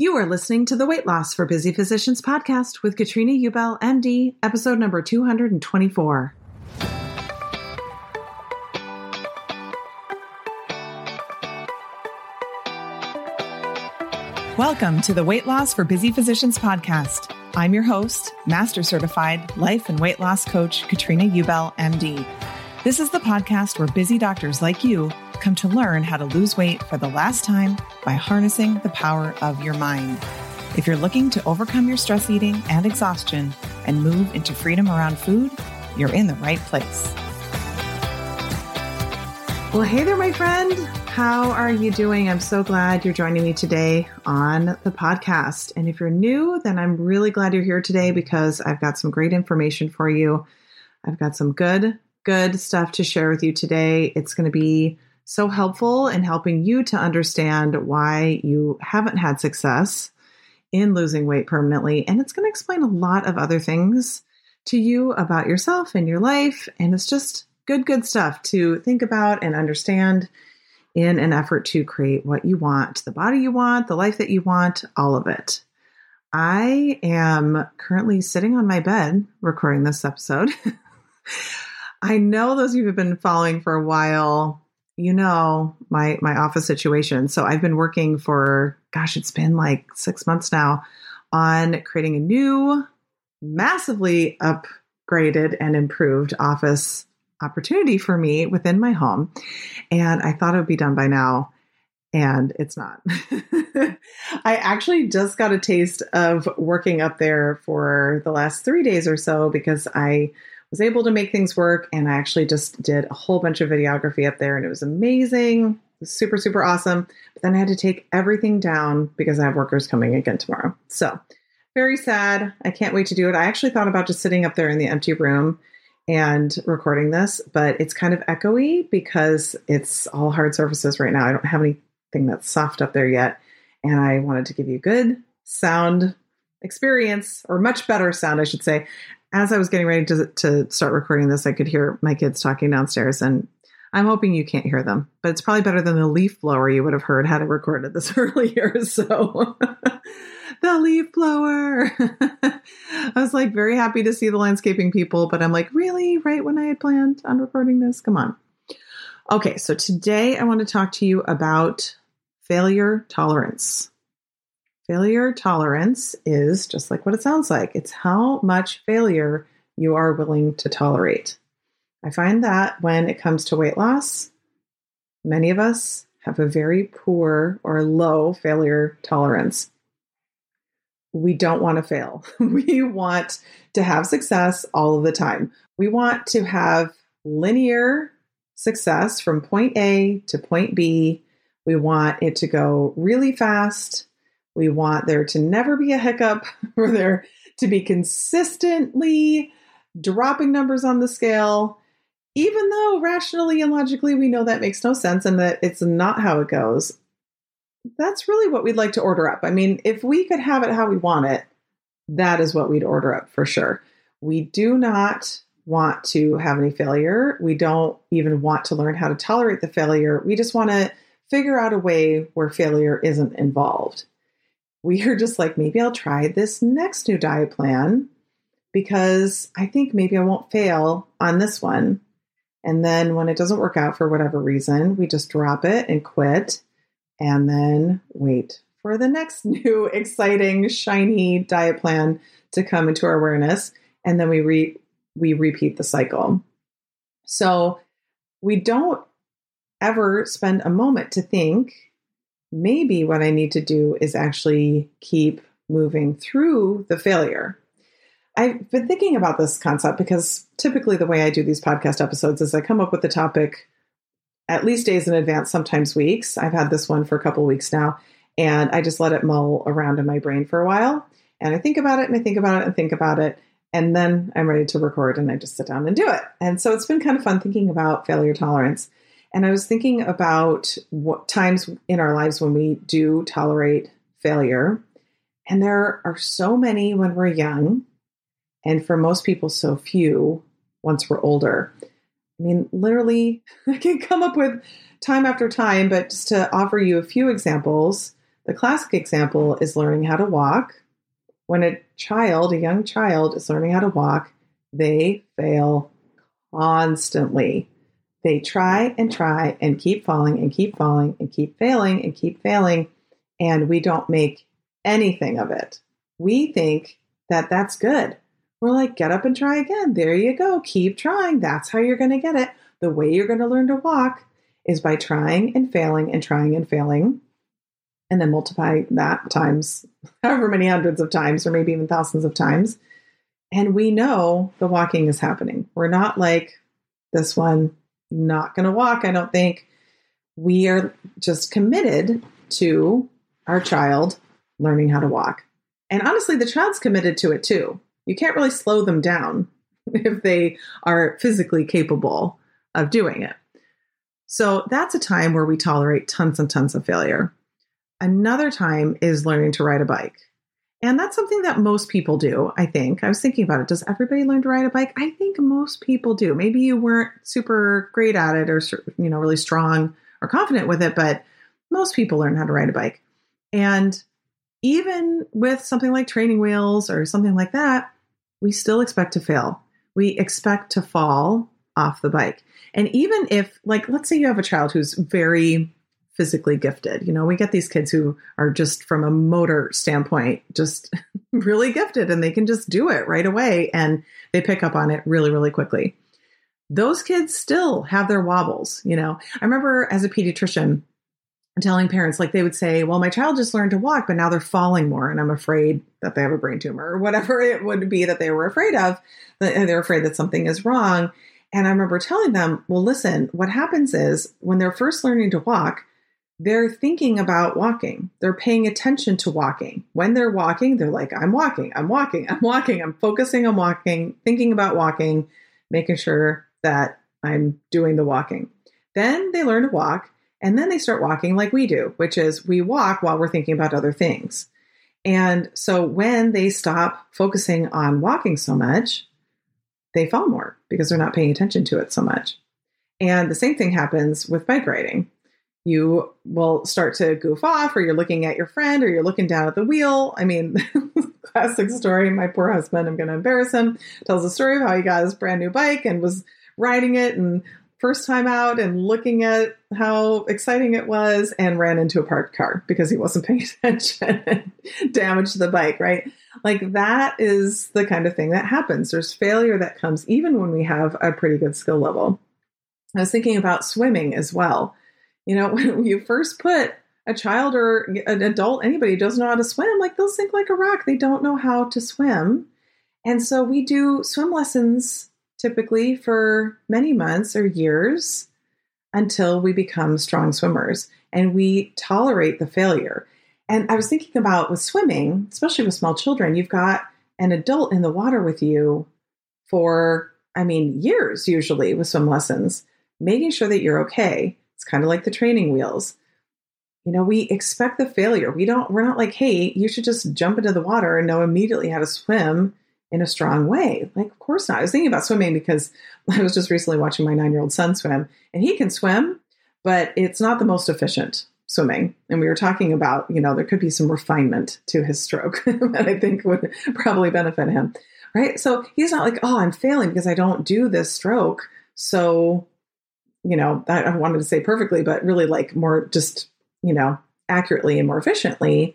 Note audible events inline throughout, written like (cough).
You are listening to the Weight Loss for Busy Physicians podcast with Katrina Ubel, MD, episode number 224. Welcome to the Weight Loss for Busy Physicians podcast. I'm your host, Master Certified Life and Weight Loss Coach Katrina Ubel, MD. This is the podcast where busy doctors like you come to learn how to lose weight for the last time by harnessing the power of your mind. If you're looking to overcome your stress eating and exhaustion and move into freedom around food, you're in the right place. Well, hey there, my friend. How are you doing? I'm so glad you're joining me today on the podcast. And if you're new, then I'm really glad you're here today because I've got some great information for you. I've got some good, good stuff to share with you today. It's going to be so helpful in helping you to understand why you haven't had success in losing weight permanently. And it's going to explain a lot of other things to you about yourself and your life. And it's just good, good stuff to think about and understand in an effort to create what you want, the body you want, the life that you want, all of it. I am currently sitting on my bed recording this episode. (laughs) I know those of you who have been following for a while, you know my my office situation. So I've been working for gosh, it's been like 6 months now on creating a new massively upgraded and improved office opportunity for me within my home. And I thought it would be done by now, and it's not. (laughs) I actually just got a taste of working up there for the last three days or so because I was able to make things work. And I actually just did a whole bunch of videography up there, and it was amazing. It was super, super awesome. But then I had to take everything down because I have workers coming again tomorrow. So, very sad. I can't wait to do it. I actually thought about just sitting up there in the empty room and recording this, but it's kind of echoey because it's all hard surfaces right now. I don't have anything that's soft up there yet. And I wanted to give you good sound experience, or much better sound, I should say. As I was getting ready to, to start recording this, I could hear my kids talking downstairs, and I'm hoping you can't hear them, but it's probably better than the leaf blower you would have heard had I recorded this (laughs) earlier. So (laughs) the leaf blower. (laughs) I was like very happy to see the landscaping people, but I'm like, really? Right when I had planned on recording this? Come on. Okay, so today I want to talk to you about failure tolerance. Failure tolerance is just like what it sounds like it's how much failure you are willing to tolerate. I find that when it comes to weight loss, many of us have a very poor or low failure tolerance we don't want to fail. (laughs) we want to have success all of the time. We want to have linear success from point A to point B. We want it to go really fast. We want there to never be a hiccup, (laughs) or there to be consistently dropping numbers on the scale, even though rationally and logically we know that makes no sense and that it's not how it goes. That's really what we'd like to order up. I mean, if we could have it how we want it, that is what we'd order up for sure. We do not want to have any failure. We don't even want to learn how to tolerate the failure. We just want to figure out a way where failure isn't involved. We are just like, maybe I'll try this next new diet plan because I think maybe I won't fail on this one. And then when it doesn't work out for whatever reason, we just drop it and quit and then wait for the next (laughs) new exciting shiny diet plan to come into our awareness and then we re- we repeat the cycle. So we don't ever spend a moment to think maybe what I need to do is actually keep moving through the failure. I've been thinking about this concept because typically the way I do these podcast episodes is I come up with the topic at least days in advance, sometimes weeks. I've had this one for a couple weeks now, and I just let it mull around in my brain for a while. And I think about it and I think about it and think about it. And then I'm ready to record and I just sit down and do it. And so it's been kind of fun thinking about failure tolerance. And I was thinking about what times in our lives when we do tolerate failure. And there are so many when we're young, and for most people, so few once we're older. I mean, literally, (laughs) I can come up with time after time, but just to offer you a few examples, the classic example is learning how to walk when a child, a young child, is learning how to walk, they fail constantly. They try and try and keep falling and keep falling and keep failing and keep failing, and we don't make anything of it. We think that that's good. We're like, get up and try again. There you go. Keep trying. That's how you're going to get it. The way you're going to learn to walk is by trying and failing and trying and failing and then multiply that times (laughs) however many hundreds of times, or maybe even thousands of times. And we know the walking is happening. We're not like this one, not going to walk, I don't think. We are just committed to our child learning how to walk. And honestly, the child's committed to it too. You can't really slow them down (laughs) if they are physically capable of doing it. So that's a time where we tolerate tons and tons of failure. Another time is learning to ride a bike. And that's something that most people do, I think. I was thinking about it. Does everybody learn to ride a bike? I think most people do. Maybe you weren't super great at it or you know really strong or confident with it, but most people learn how to ride a bike. And even with something like training wheels or something like that, we still expect to fail. We expect to fall off the bike. And even if like let's say you have a child who's very physically gifted. You know, we get these kids who are just from a motor standpoint, just (laughs) really gifted and they can just do it right away and they pick up on it really, really quickly. Those kids still have their wobbles, you know. I remember as a pediatrician telling parents, like they would say, Well, my child just learned to walk, but now they're falling more, and I'm afraid that they have a brain tumor or whatever (laughs) it would be that they were afraid of. They're afraid that something is wrong. And I remember telling them, Well, listen, what happens is when they're first learning to walk, they're thinking about walking. They're paying attention to walking. When they're walking, they're like, I'm walking, I'm walking, I'm walking, I'm focusing on walking, thinking about walking, making sure that I'm doing the walking. Then they learn to walk, and then they start walking like we do, which is we walk while we're thinking about other things. And so when they stop focusing on walking so much, they fall more because they're not paying attention to it so much. And the same thing happens with bike riding you will start to goof off or you're looking at your friend or you're looking down at the wheel. I mean, (laughs) classic story. My poor husband, I'm going to embarrass him, tells a story of how he got his brand new bike and was riding it and first time out and looking at how exciting it was and ran into a parked car because he wasn't (laughs) paying attention and damaged the bike, right? Like that is the kind of thing that happens. There's failure that comes even when we have a pretty good skill level. I was thinking about swimming as well. You know, (laughs) when you first put a child or an adult, anybody who doesn't know how to swim, like they'll sink like a rock. They don't know how to swim. And so we do swim lessons typically for many months or years until we become strong swimmers and we tolerate the failure. And I was thinking about with swimming, especially with small children, you've got an adult in the water with you for, I mean, years usually with swim lessons, making sure that you're okay. It's kind of like the training wheels. You know, we expect the failure. We don't, we're not like, hey, you should just jump into the water and know immediately how to swim in a strong way. Like, of course not. I was thinking about swimming because (laughs) I was just recently watching my nine year old son swim, and he can swim, but it's not the most efficient swimming. And we were talking about, you know, there could be some refinement to his stroke (laughs) that I think would probably benefit him. Right. So he's not like, oh, I'm failing because I don't do this stroke. So, you know, I, I wanted to say perfectly, but really like more just, you know, accurately and more efficiently.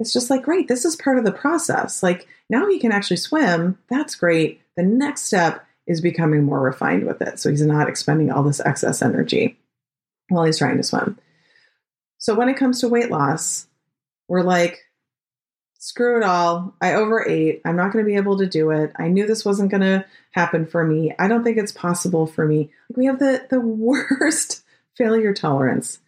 It's just like, great, this is part of the process. Like now he can actually swim. That's great. The next step is becoming more refined with it. So he's not expending all this excess energy while he's trying to swim. So when it comes to weight loss, we're like, screw it all. I overate. I'm not going to be able to do it. I knew this wasn't going to happen for me. I don't think it's possible for me. We have the, the worst (laughs) failure tolerance.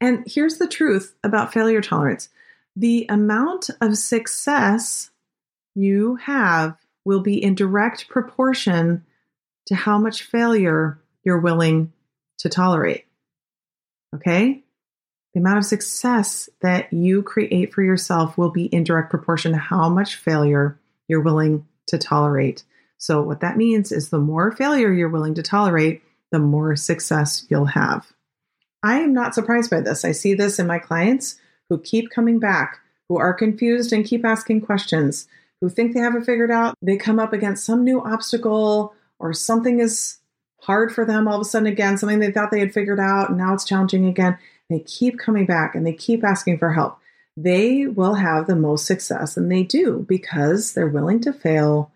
And here's the truth about failure tolerance the amount of success you have will be in direct proportion to how much failure you're willing to tolerate. Okay? The amount of success that you create for yourself will be in direct proportion to how much failure you're willing to tolerate. So, what that means is the more failure you're willing to tolerate, the more success you'll have. I am not surprised by this. I see this in my clients who keep coming back, who are confused and keep asking questions, who think they have it figured out. They come up against some new obstacle or something is hard for them all of a sudden again, something they thought they had figured out, and now it's challenging again. They keep coming back and they keep asking for help. They will have the most success, and they do because they're willing to fail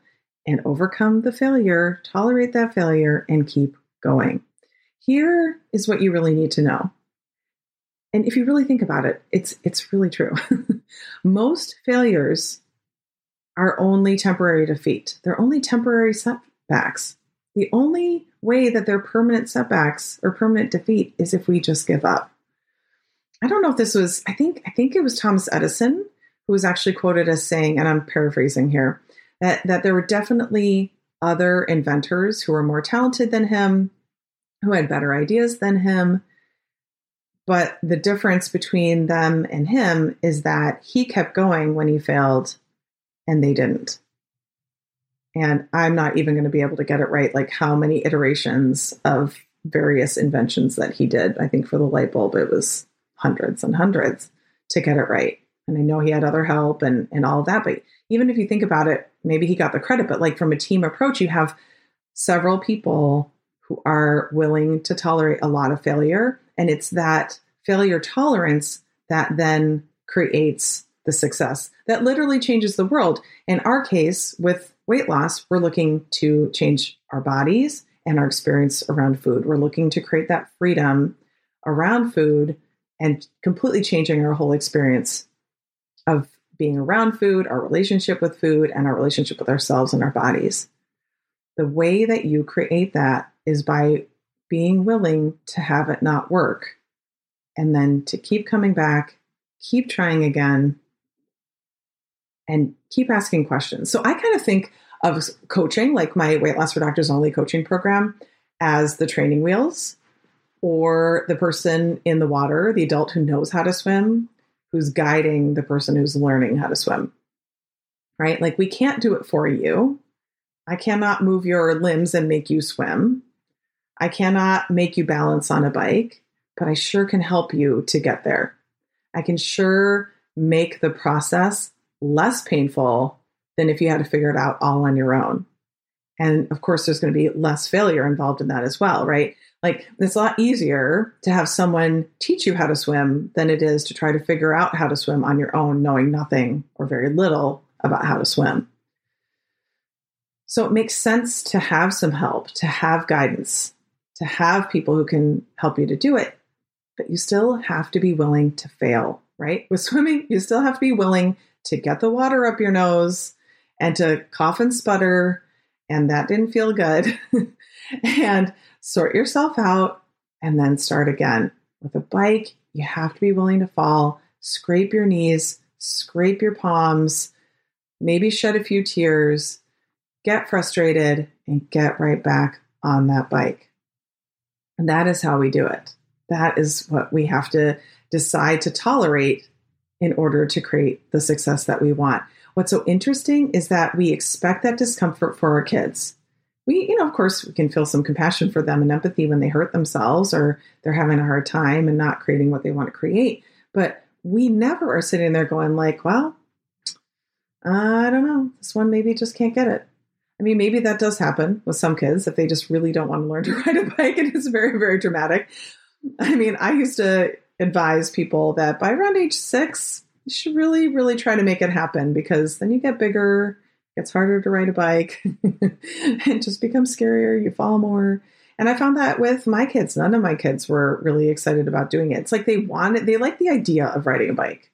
and overcome the failure, tolerate that failure, and keep going. Here is what you really need to know. And if you really think about it, it's it's really true. (laughs) Most failures are only temporary defeat. They're only temporary setbacks. The only way that they're permanent setbacks or permanent defeat is if we just give up. I don't know if this was, I think, I think it was Thomas Edison who was actually quoted as saying, and I'm paraphrasing here, that, that there were definitely other inventors who were more talented than him, who had better ideas than him. But the difference between them and him is that he kept going when he failed and they didn't. And I'm not even going to be able to get it right, like how many iterations of various inventions that he did. I think for the light bulb, it was hundreds and hundreds to get it right. And I know he had other help and, and all of that. But even if you think about it, maybe he got the credit, but like from a team approach, you have several people who are willing to tolerate a lot of failure. And it's that failure tolerance that then creates the success that literally changes the world. In our case, with weight loss, we're looking to change our bodies and our experience around food. We're looking to create that freedom around food and completely changing our whole experience of being around food, our relationship with food, and our relationship with ourselves and our bodies. The way that you create that is by being willing to have it not work and then to keep coming back, keep trying again, and keep asking questions. So I kind of think of coaching, like my Weight Loss for Doctors Only coaching program, as the training wheels or the person in the water, the adult who knows how to swim, who's guiding the person who's learning how to swim. Right? Like we can't do it for you. I cannot move your limbs and make you swim. I cannot make you balance on a bike, but I sure can help you to get there. I can sure make the process less painful than if you had to figure it out all on your own. And of course, there's going to be less failure involved in that as well, right? Like it's a lot easier to have someone teach you how to swim than it is to try to figure out how to swim on your own, knowing nothing or very little about how to swim. So it makes sense to have some help, to have guidance, to have people who can help you to do it. But you still have to be willing to fail, right? With swimming, you still have to be willing to get the water up your nose and to cough and sputter. And that didn't feel good. (laughs) and sort yourself out and then start again. With a bike, you have to be willing to fall, scrape your knees, scrape your palms, maybe shed a few tears, get frustrated, and get right back on that bike. And that is how we do it. That is what we have to decide to tolerate in order to create the success that we want. What's so interesting is that we expect that discomfort for our kids. We, you know, of course, we can feel some compassion for them and empathy when they hurt themselves or they're having a hard time and not creating what they want to create. But we never are sitting there going like, well, I don't know, this one maybe just can't get it. I mean, maybe that does happen with some kids if they just really don't want to learn (laughs) to ride a bike and it's very, very dramatic. I mean, I used to advise people that by around age six, you should really, really try to make it happen because then you get bigger, it gets harder to ride a bike, (laughs) it just becomes scarier, you fall more. And I found that with my kids, none of my kids were really excited about doing it. It's like they wanted, they like the idea of riding a bike.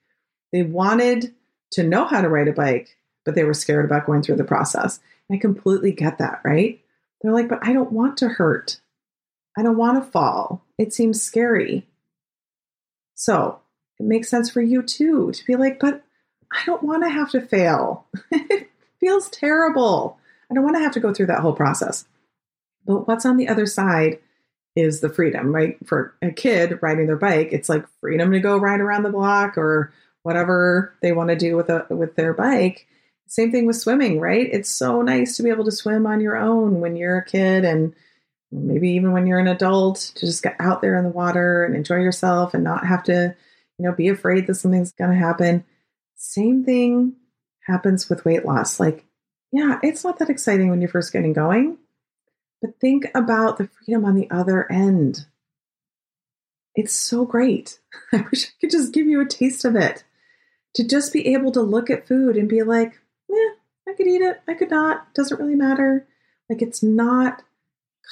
They wanted to know how to ride a bike, but they were scared about going through the process. I completely get that, right? They're like, but I don't want to hurt. I don't want to fall. It seems scary. So it makes sense for you too to be like, but I don't want to have to fail. (laughs) it feels terrible. I don't want to have to go through that whole process. But what's on the other side is the freedom, right? For a kid riding their bike, it's like freedom to go ride around the block or whatever they want to do with a with their bike. Same thing with swimming, right? It's so nice to be able to swim on your own when you're a kid and maybe even when you're an adult to just get out there in the water and enjoy yourself and not have to, you know, be afraid that something's going to happen. Same thing happens with weight loss. Like, yeah, it's not that exciting when you're first getting going, but think about the freedom on the other end. It's so great. (laughs) I wish I could just give you a taste of it. To just be able to look at food and be like, yeah, I could eat it, I could not, doesn't really matter. Like it's not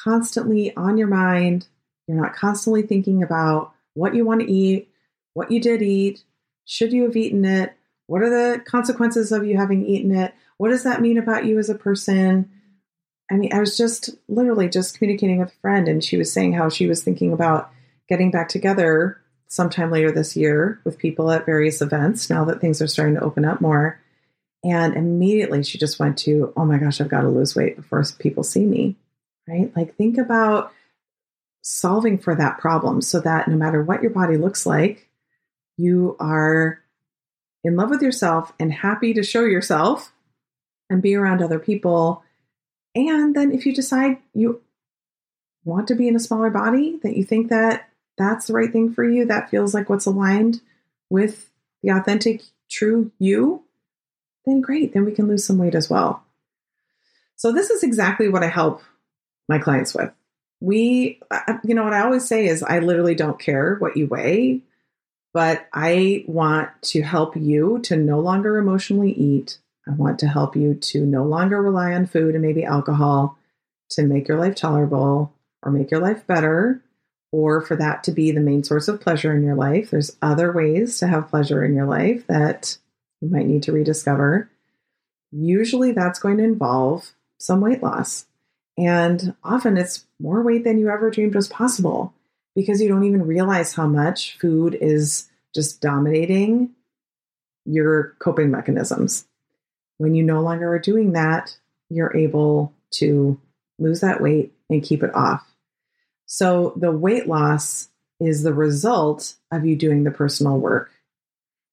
constantly on your mind. You're not constantly thinking about what you want to eat, what you did eat, should you have eaten it, what are the consequences of you having eaten it, what does that mean about you as a person. I mean, I was just literally just communicating with a friend, and she was saying how she was thinking about getting back together sometime later this year with people at various events now that things are starting to open up more. And immediately she just went to, oh my gosh, I've got to lose weight before people see me right? Like think about solving for that problem so that no matter what your body looks like, you are in love with yourself and happy to show yourself and be around other people. And then if you decide you want to be in a smaller body, that you think that that's the right thing for you, that feels like what's aligned with the authentic, true you, then great, then we can lose some weight as well. So, this is exactly what I help my clients with. We, you know, what I always say is I literally don't care what you weigh, but I want to help you to no longer emotionally eat. I want to help you to no longer rely on food and maybe alcohol to make your life tolerable or make your life better or for that to be the main source of pleasure in your life. There's other ways to have pleasure in your life that you might need to rediscover. Usually that's going to involve some weight loss. And often it's more weight than you ever dreamed was possible because you don't even realize how much food is just dominating your coping mechanisms. When you no longer are doing that, you're able to lose that weight and keep it off. So the weight loss is the result of you doing the personal work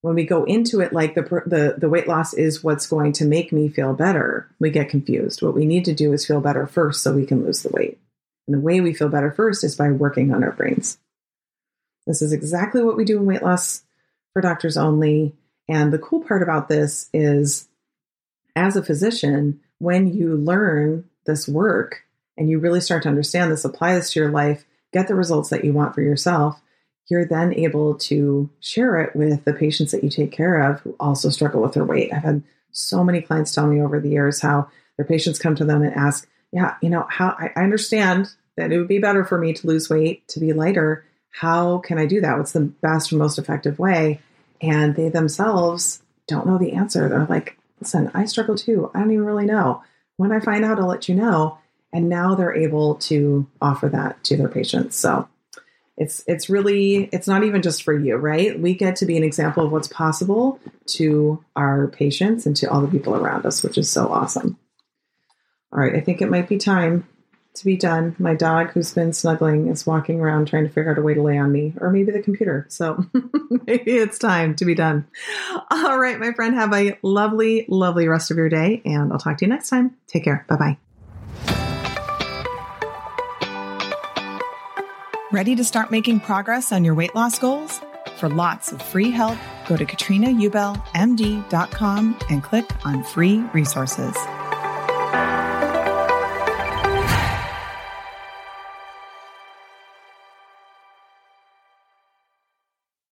when we go into it like the, the the weight loss is what's going to make me feel better we get confused what we need to do is feel better first so we can lose the weight and the way we feel better first is by working on our brains this is exactly what we do in weight loss for doctors only and the cool part about this is as a physician when you learn this work and you really start to understand this apply this to your life get the results that you want for yourself you're then able to share it with the patients that you take care of who also struggle with their weight. I've had so many clients tell me over the years how their patients come to them and ask, Yeah, you know, how I, I understand that it would be better for me to lose weight, to be lighter. How can I do that? What's the best or most effective way? And they themselves don't know the answer. They're like, listen, I struggle too. I don't even really know. When I find out, I'll let you know. And now they're able to offer that to their patients. So it's it's really it's not even just for you, right? We get to be an example of what's possible to our patients and to all the people around us, which is so awesome. All right, I think it might be time to be done. My dog, who's been snuggling, is walking around trying to figure out a way to lay on me, or maybe the computer. So (laughs) maybe it's time to be done. All right, my friend, have a lovely, lovely rest of your day, and I'll talk to you next time. Take care. Bye bye. Ready to start making progress on your weight loss goals? For lots of free help, go to katrinaubelmd.com and click on free resources.